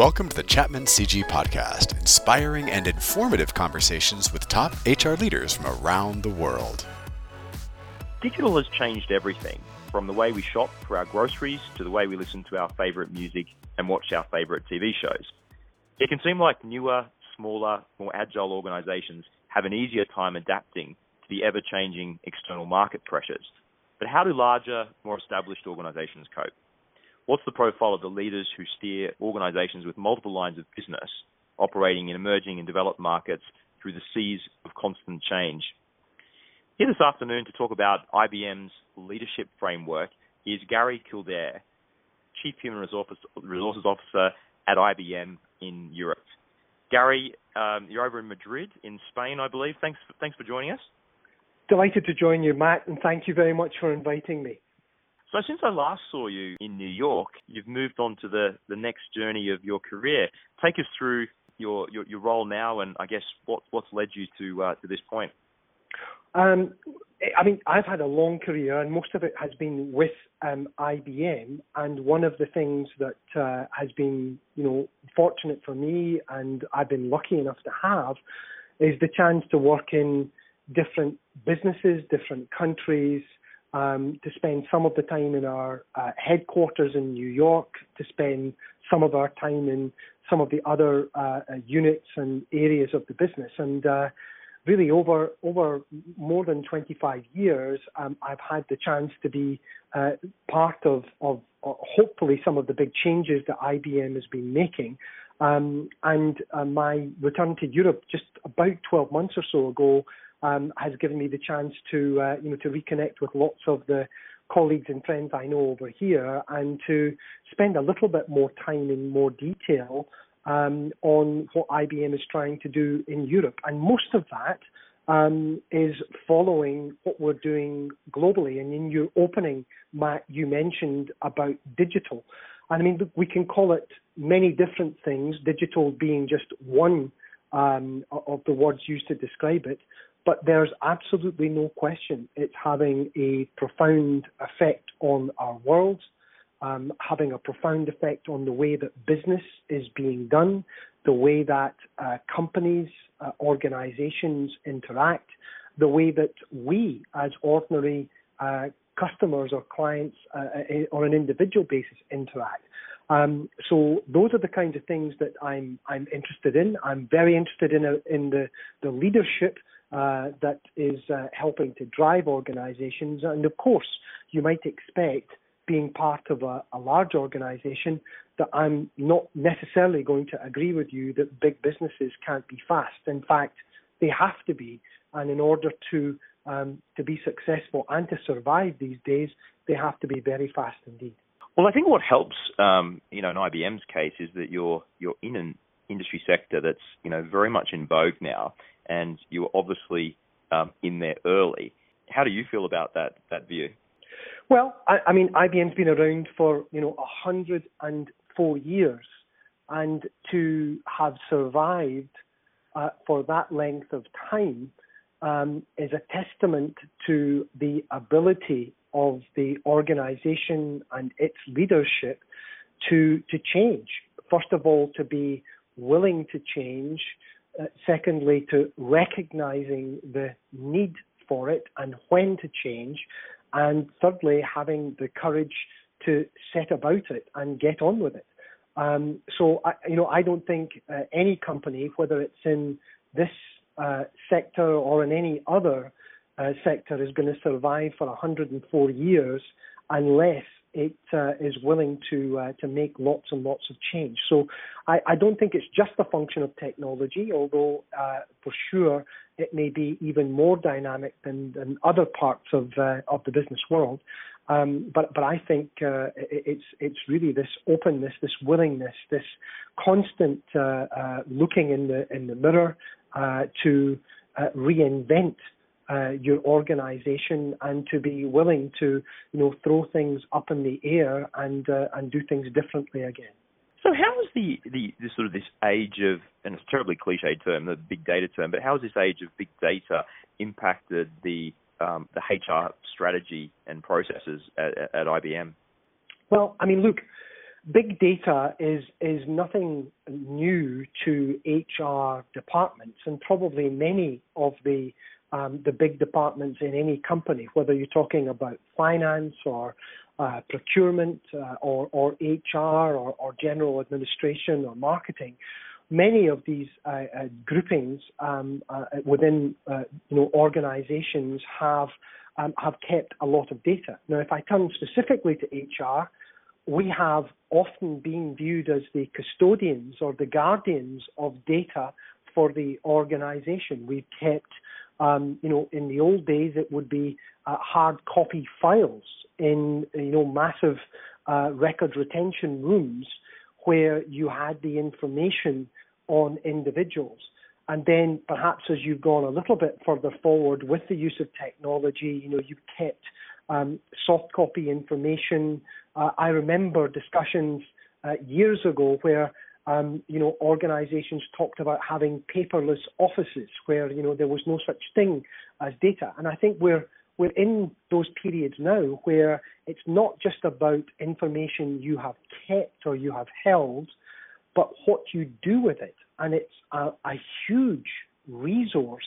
Welcome to the Chapman CG Podcast, inspiring and informative conversations with top HR leaders from around the world. Digital has changed everything from the way we shop for our groceries to the way we listen to our favorite music and watch our favorite TV shows. It can seem like newer, smaller, more agile organizations have an easier time adapting to the ever changing external market pressures. But how do larger, more established organizations cope? What's the profile of the leaders who steer organizations with multiple lines of business operating in emerging and developed markets through the seas of constant change? Here this afternoon to talk about IBM's leadership framework is Gary Kildare, Chief Human Resources Officer at IBM in Europe. Gary, um, you're over in Madrid, in Spain, I believe. Thanks, thanks for joining us. Delighted to join you, Matt, and thank you very much for inviting me. So since I last saw you in New York, you've moved on to the, the next journey of your career. Take us through your, your, your role now, and I guess what, what's led you to uh, to this point. Um, I mean, I've had a long career, and most of it has been with um, IBM. And one of the things that uh, has been, you know, fortunate for me, and I've been lucky enough to have, is the chance to work in different businesses, different countries, um, to spend some of the time in our uh, headquarters in New York, to spend some of our time in some of the other uh, uh units and areas of the business. And uh, really, over over more than 25 years, um, I've had the chance to be uh, part of, of uh, hopefully some of the big changes that IBM has been making. Um, and my return to Europe just about 12 months or so ago um, has given me the chance to uh, you know to reconnect with lots of the colleagues and friends I know over here, and to spend a little bit more time in more detail um, on what IBM is trying to do in Europe, and most of that. Um, is following what we're doing globally. And in your opening, Matt, you mentioned about digital. And I mean, we can call it many different things, digital being just one um, of the words used to describe it. But there's absolutely no question it's having a profound effect on our world, um, having a profound effect on the way that business is being done, the way that uh, companies, uh, organizations interact, the way that we as ordinary uh, customers or clients uh, uh, on an individual basis interact. Um, so those are the kinds of things that I'm I'm interested in. I'm very interested in a, in the the leadership uh, that is uh, helping to drive organizations. And of course, you might expect, being part of a, a large organization, that I'm not necessarily going to agree with you that big businesses can't be fast. In fact, they have to be. And in order to um, to be successful and to survive these days, they have to be very fast indeed. Well, I think what helps, um, you know, in IBM's case, is that you're you're in an industry sector that's you know very much in vogue now, and you were obviously um, in there early. How do you feel about that that view? Well, I, I mean, IBM's been around for you know 104 years, and to have survived uh, for that length of time um, is a testament to the ability of the organization and its leadership to to change. First of all, to be willing to change, uh, secondly, to recognizing the need for it and when to change. And thirdly, having the courage to set about it and get on with it. Um, so, I, you know, I don't think uh, any company, whether it's in this uh, sector or in any other uh, sector, is going to survive for 104 years unless it uh, is willing to uh, to make lots and lots of change. So I, I, don't think it's just a function of technology, although uh, for sure it may be even more dynamic than, than other parts of uh, of the business world. Um, but but I think uh, it, it's it's really this openness, this willingness, this constant uh, looking in the in the mirror to reinvent uh, your organization and to be willing to you know throw things up in the air and uh, and do things differently again. So how has the, the, the sort of this age of and it's a terribly cliched term, the big data term, but how has this age of big data impacted the um, the HR strategy and processes at, at IBM? Well, I mean, look, big data is is nothing new to HR departments, and probably many of the um, the big departments in any company, whether you're talking about finance or uh, procurement uh, or, or HR or, or, general administration or marketing. Many of these uh, uh groupings um, uh, within uh, you know organizations have um, have kept a lot of data. Now, if I turn specifically to HR, we have often been viewed as the custodians or the guardians of data for the organization. We've kept, um, you know, in the old days it would be uh, hard copy files in, you know, massive uh, record retention rooms where you had the information on individuals. And then perhaps as you've gone a little bit further forward with the use of technology, you know, you've kept um, soft copy information. Uh, I remember discussions uh, years ago where um, you know organizations talked about having paperless offices where you know there was no such thing as data. And I think we're we're in those periods now where it's not just about information you have kept or you have held, but what you do with it. And it's a, a huge resource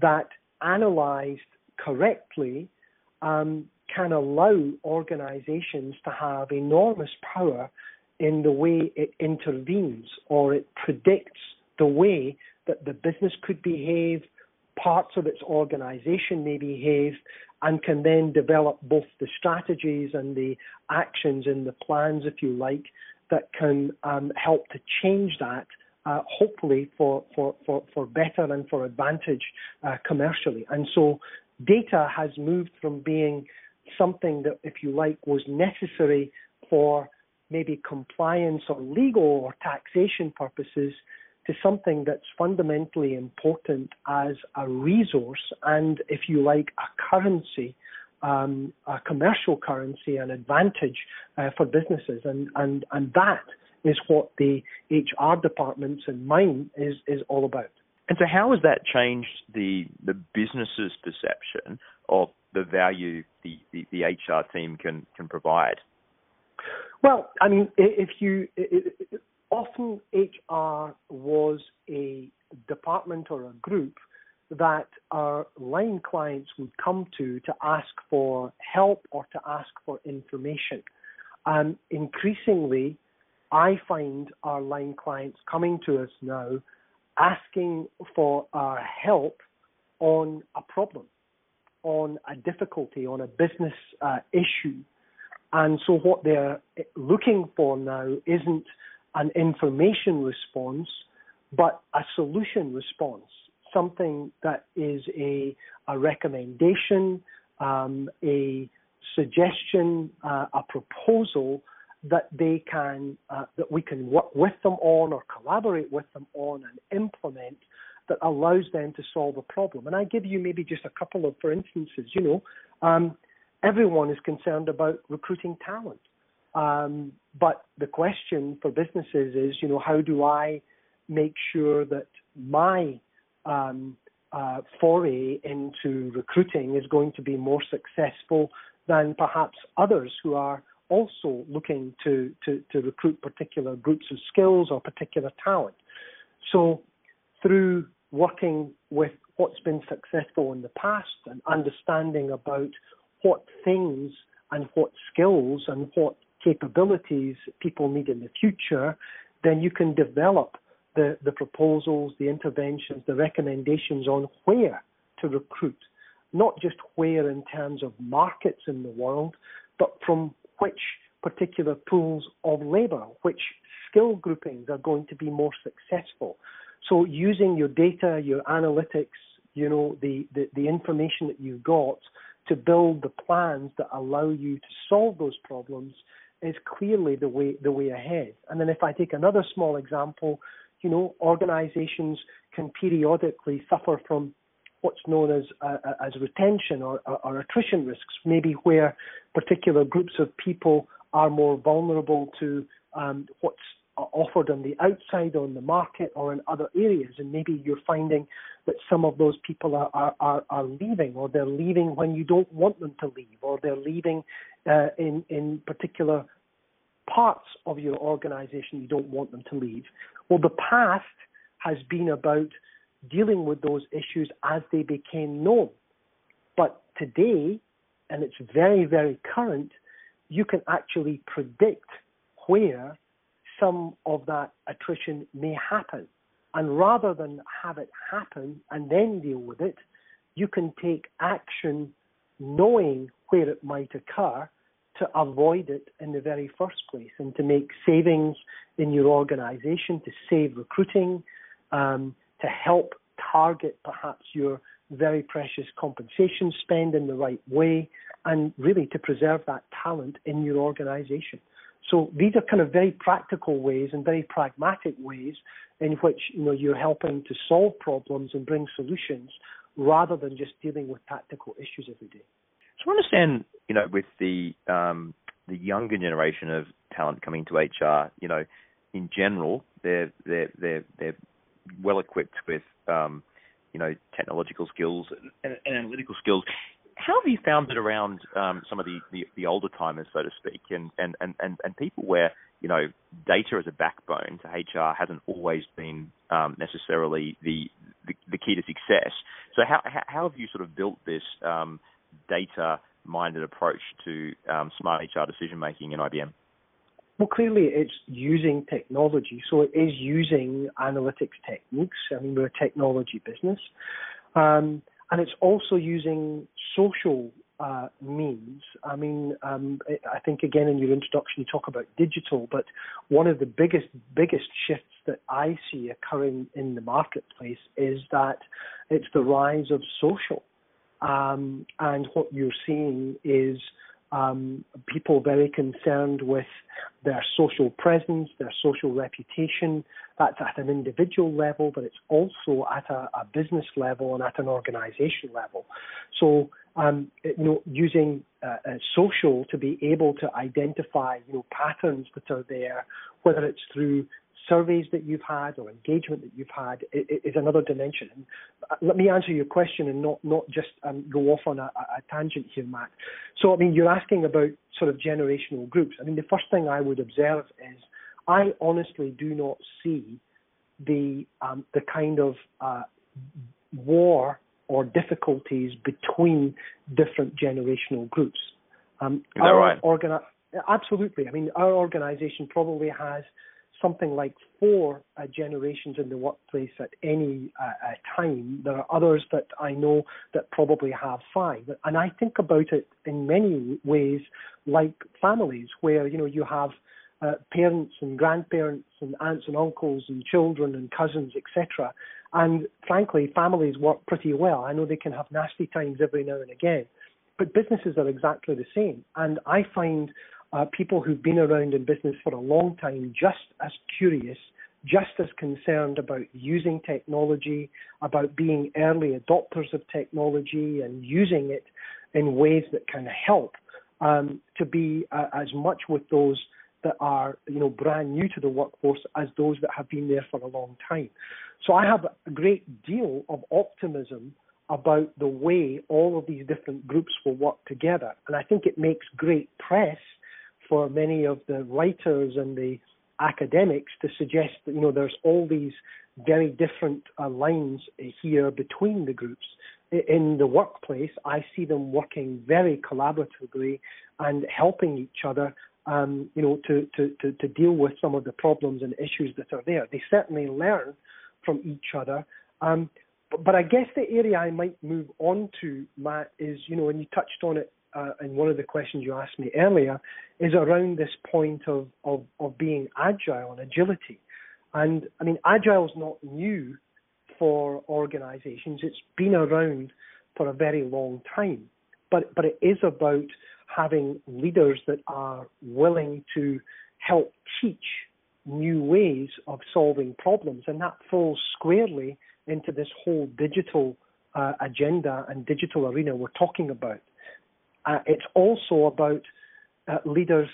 that analyzed correctly um, can allow organizations to have enormous power in the way it intervenes or it predicts the way that the business could behave, parts of its organization may behave, and can then develop both the strategies and the actions and the plans, if you like, that can um, help to change that. Uh, hopefully for, for, for, for better and for advantage uh, commercially. And so data has moved from being something that, if you like, was necessary for maybe compliance or legal or taxation purposes to something that's fundamentally important as a resource and, if you like, a currency, um, a commercial currency, an advantage uh, for businesses. And, and, and that is what the HR departments and mine is, is all about. And so, how has that changed the the business's perception of the value the, the, the HR team can can provide? Well, I mean, if you often HR was a department or a group that our line clients would come to to ask for help or to ask for information. And increasingly, I find our line clients coming to us now asking for our help on a problem, on a difficulty, on a business uh, issue. And so what they're looking for now isn't an information response, but a solution response, something that is a, a recommendation, um, a suggestion, uh, a proposal that they can uh, that we can work with them on or collaborate with them on and implement that allows them to solve a problem. And I give you maybe just a couple of for instances. You know, um, everyone is concerned about recruiting talent, um, but the question for businesses is, you know, how do I make sure that my um, uh, foray into recruiting is going to be more successful than perhaps others who are also looking to, to, to recruit particular groups of skills or particular talent. So through working with what's been successful in the past and understanding about what things and what skills and what capabilities people need in the future, then you can develop the, the proposals, the interventions, the recommendations on where to recruit. Not just where in terms of markets in the world, but from which particular pools of labour, which skill groupings are going to be more successful. So using your data, your analytics, you know, the, the, the information that you've got to build the plans that allow you to solve those problems is clearly the way the way ahead. And then if I take another small example, you know, organizations can periodically suffer from what's known as uh, as retention or, or, attrition risks, maybe where particular groups of people are more vulnerable to um, what's offered on the outside on the market or in other areas and maybe you're finding that some of those people are, are, are, are leaving or they're leaving when you don't want them to leave or they're leaving uh, in, in particular parts of your organization you don't want them to leave. Well, the past has been about dealing with those issues as they became known. But today, and it's very, very current, you can actually predict where some of that attrition may happen. And rather than have it happen and then deal with it, you can take action knowing where it might occur to avoid it in the very first place and to make savings in your organization, to save recruiting, um, to help target perhaps your very precious compensation spend in the right way, and really to preserve that talent in your organization. So these are kind of very practical ways and very pragmatic ways in which you know you're helping to solve problems and bring solutions rather than just dealing with tactical issues every day. So I understand, you know, with the um, the younger generation of talent coming to HR, you know, in general, they're they're they're they're well equipped with um, you know technological skills and, and, analytical skills. How have you found it around um, some of the, the, the older timers, so to speak, and, and, and, and people where you know data as a backbone to HR hasn't always been um, necessarily the, the, the key to success. So how how have you sort of built this um, data minded approach to um, smart HR decision making in IBM? Well, clearly it's using technology. So it is using analytics techniques. I mean, we're a technology business. Um, and it's also using social uh, means. I mean, um, I think again in your introduction you talk about digital, but one of the biggest biggest shifts that I see occurring in the marketplace is that it's the rise of social, um, and what you're seeing is um, people very concerned with their social presence, their social reputation. That's at an individual level, but it's also at a, a business level and at an organization level. So, um, you know, using uh, uh, social to be able to identify, you know, patterns that are there, whether it's through surveys that you've had or engagement that you've had is another dimension. And uh, let me answer your question and not not just um, go off on a, a, tangent here, Matt. So I mean, you're asking about sort of generational groups. I mean, the first thing I would observe is I honestly do not see the um, the kind of uh, war or difficulties between different generational groups. Um, is that right? Organi- absolutely. I mean, our organization probably has something like four uh, generations in the workplace at any uh, uh, time. There are others that I know that probably have five. And I think about it in many ways like families, where you know you have uh, parents and grandparents and aunts and uncles and children and cousins, etc. And frankly, families work pretty well. I know they can have nasty times every now and again, but businesses are exactly the same. And I find uh, people who've been around in business for a long time just as curious, just as concerned about using technology, about being early adopters of technology and using it in ways that can help um, to be uh, as much with those that are you know brand new to the workforce as those that have been there for a long time. So I have a great deal of optimism about the way all of these different groups will work together, and I think it makes great press for many of the writers and the academics to suggest that you know there's all these very different uh, lines here between the groups. In the workplace, I see them working very collaboratively and helping each other, um, you know, to, to, to, to deal with some of the problems and issues that are there. They certainly learn from each other. Um, but, but I guess the area I might move on to, Matt, is, you know, and you touched on it uh, in one of the questions you asked me earlier, is around this point of, of, of being agile and agility. And I mean, agile is not new for organizations. It's been around for a very long time. But, but it is about having leaders that are willing to help teach new ways of solving problems. And that falls squarely into this whole digital uh, agenda and digital arena we're talking about. Uh, it's also about uh, leaders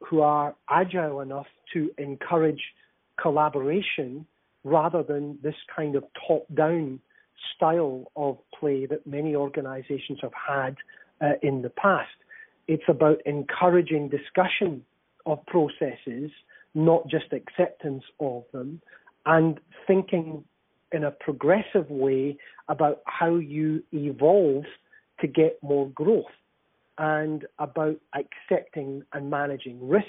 who are agile enough to encourage collaboration rather than this kind of top-down style of play that many organizations have had uh, in the past. It's about encouraging discussion of processes, not just acceptance of them, and thinking in a progressive way about how you evolve to get more growth and about accepting and managing risk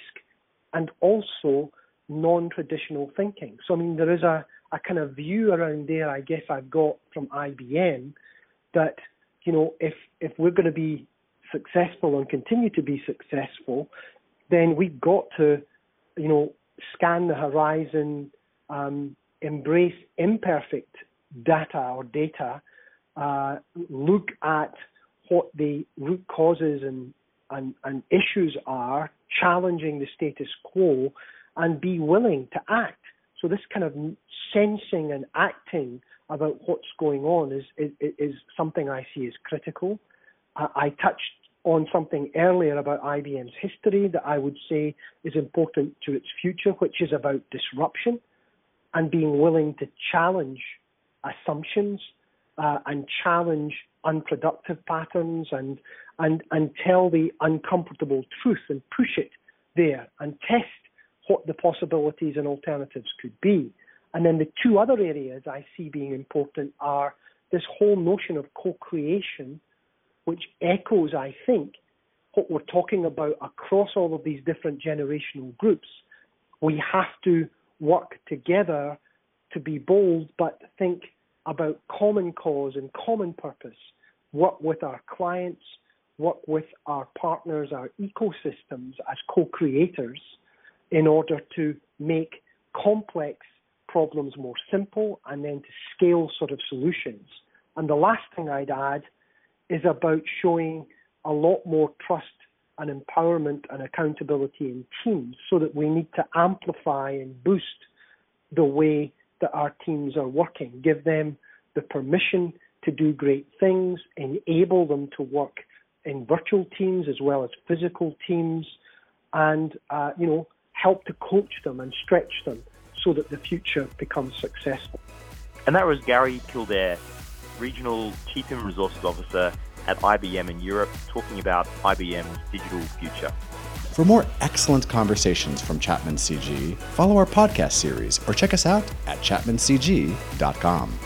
and also non-traditional thinking. So I mean there is a, a kind of view around there I guess I've got from IBM that you know if if we're going to be successful and continue to be successful then we've got to you know scan the horizon um, embrace imperfect data or data uh, look at what the root causes and, and, and issues are, challenging the status quo, and be willing to act. So this kind of sensing and acting about what's going on is is, is something I see as critical. I, I touched on something earlier about IBM's history that I would say is important to its future, which is about disruption and being willing to challenge assumptions uh, and challenge unproductive patterns and, and, and tell the uncomfortable truth and push it there and test what the possibilities and alternatives could be. And then the two other areas I see being important are this whole notion of co-creation, which echoes, I think, what we're talking about across all of these different generational groups. We have to work together to be bold, but think about common cause and common purpose, work with our clients, work with our partners, our ecosystems as co-creators in order to make complex problems more simple and then to scale sort of solutions. And the last thing I'd add is about showing a lot more trust and empowerment and accountability in teams so that we need to amplify and boost the way that our teams are working, give them the permission to do great things, enable them to work in virtual teams as well as physical teams, and uh, you know help to coach them and stretch them so that the future becomes successful. And that was Gary Kildare, Regional Chief Human Resources Officer at IBM in Europe, talking about IBM's digital future. For more excellent conversations from Chapman CG, follow our podcast series or check us out at chapmancg.com.